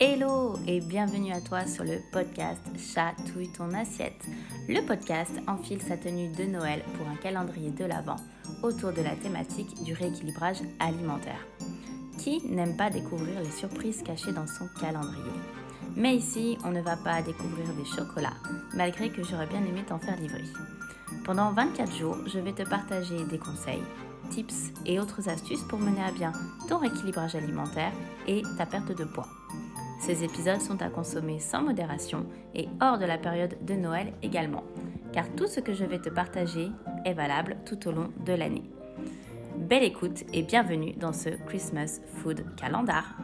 Hello et bienvenue à toi sur le podcast Chatouille ton assiette. Le podcast enfile sa tenue de Noël pour un calendrier de l'Avent autour de la thématique du rééquilibrage alimentaire. Qui n'aime pas découvrir les surprises cachées dans son calendrier? Mais ici, on ne va pas découvrir des chocolats, malgré que j'aurais bien aimé t'en faire livrer. Pendant 24 jours, je vais te partager des conseils, tips et autres astuces pour mener à bien ton rééquilibrage alimentaire et ta perte de poids. Ces épisodes sont à consommer sans modération et hors de la période de Noël également, car tout ce que je vais te partager est valable tout au long de l'année. Belle écoute et bienvenue dans ce Christmas Food Calendar.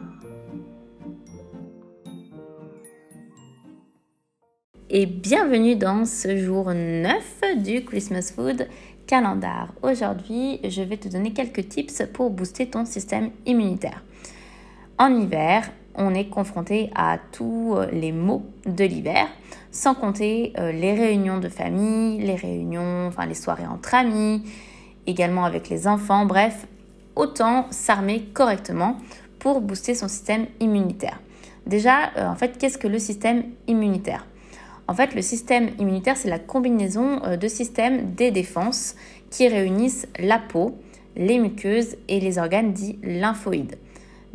Et bienvenue dans ce jour 9 du Christmas Food Calendar. Aujourd'hui, je vais te donner quelques tips pour booster ton système immunitaire. En hiver, on est confronté à tous les maux de l'hiver, sans compter euh, les réunions de famille, les réunions, enfin les soirées entre amis, également avec les enfants, bref, autant s'armer correctement pour booster son système immunitaire. Déjà, euh, en fait, qu'est-ce que le système immunitaire? En fait, le système immunitaire, c'est la combinaison euh, de systèmes des défenses qui réunissent la peau, les muqueuses et les organes dits lymphoïdes.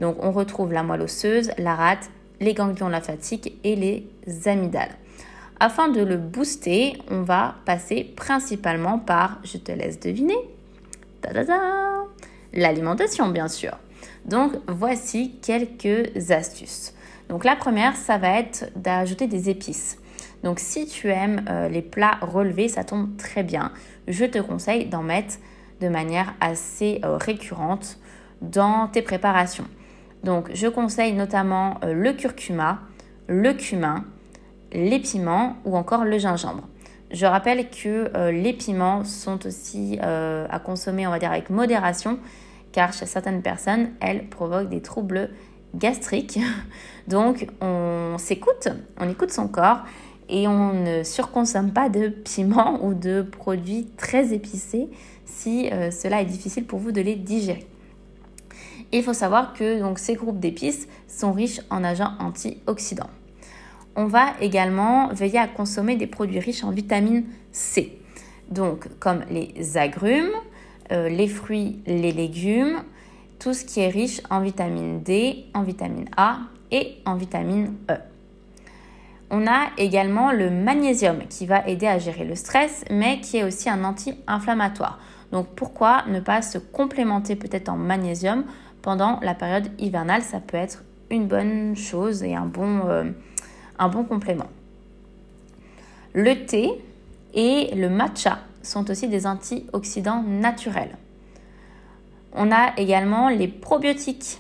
Donc on retrouve la moelle osseuse, la rate, les ganglions lymphatiques et les amygdales. Afin de le booster, on va passer principalement par, je te laisse deviner, l'alimentation bien sûr. Donc voici quelques astuces. Donc la première, ça va être d'ajouter des épices. Donc si tu aimes euh, les plats relevés, ça tombe très bien. Je te conseille d'en mettre de manière assez euh, récurrente dans tes préparations. Donc, je conseille notamment euh, le curcuma, le cumin, les piments ou encore le gingembre. Je rappelle que euh, les piments sont aussi euh, à consommer, on va dire, avec modération, car chez certaines personnes, elles provoquent des troubles gastriques. Donc, on s'écoute, on écoute son corps et on ne surconsomme pas de piments ou de produits très épicés si cela est difficile pour vous de les digérer. Il faut savoir que donc, ces groupes d'épices sont riches en agents antioxydants. On va également veiller à consommer des produits riches en vitamine C, donc comme les agrumes, euh, les fruits, les légumes, tout ce qui est riche en vitamine D, en vitamine A et en vitamine E. On a également le magnésium qui va aider à gérer le stress, mais qui est aussi un anti-inflammatoire. Donc pourquoi ne pas se complémenter peut-être en magnésium pendant la période hivernale, ça peut être une bonne chose et un bon, euh, un bon complément. Le thé et le matcha sont aussi des antioxydants naturels. On a également les probiotiques,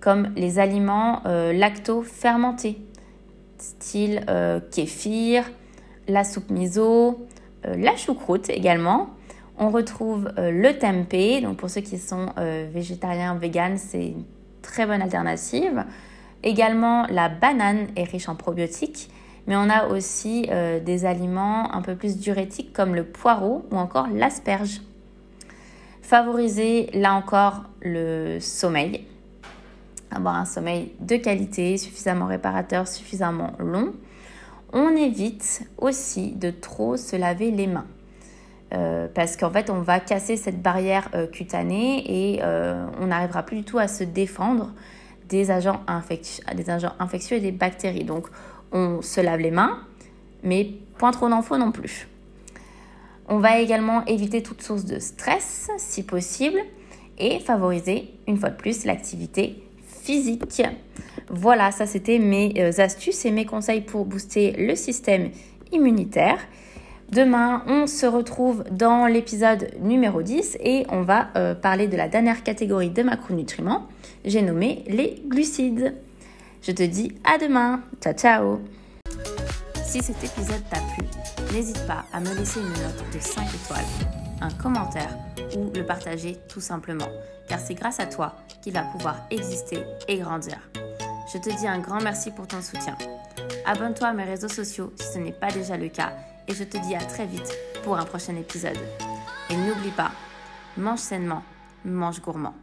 comme les aliments euh, lacto-fermentés, style euh, kéfir, la soupe miso, la choucroute également, on retrouve euh, le tempeh, donc pour ceux qui sont euh, végétariens, véganes, c'est une très bonne alternative. Également, la banane est riche en probiotiques, mais on a aussi euh, des aliments un peu plus diurétiques comme le poireau ou encore l'asperge. Favoriser là encore le sommeil, avoir un sommeil de qualité, suffisamment réparateur, suffisamment long. On évite aussi de trop se laver les mains. Euh, parce qu'en fait, on va casser cette barrière euh, cutanée et euh, on n'arrivera plus du tout à se défendre des agents, des agents infectieux et des bactéries. Donc, on se lave les mains, mais point trop d'infos non plus. On va également éviter toute source de stress, si possible, et favoriser, une fois de plus, l'activité physique. Voilà, ça c'était mes astuces et mes conseils pour booster le système immunitaire. Demain, on se retrouve dans l'épisode numéro 10 et on va euh, parler de la dernière catégorie de macronutriments. J'ai nommé les glucides. Je te dis à demain. Ciao ciao Si cet épisode t'a plu, n'hésite pas à me laisser une note de 5 étoiles, un commentaire ou le partager tout simplement, car c'est grâce à toi qu'il va pouvoir exister et grandir. Je te dis un grand merci pour ton soutien. Abonne-toi à mes réseaux sociaux si ce n'est pas déjà le cas et je te dis à très vite pour un prochain épisode. Et n'oublie pas, mange sainement, mange gourmand.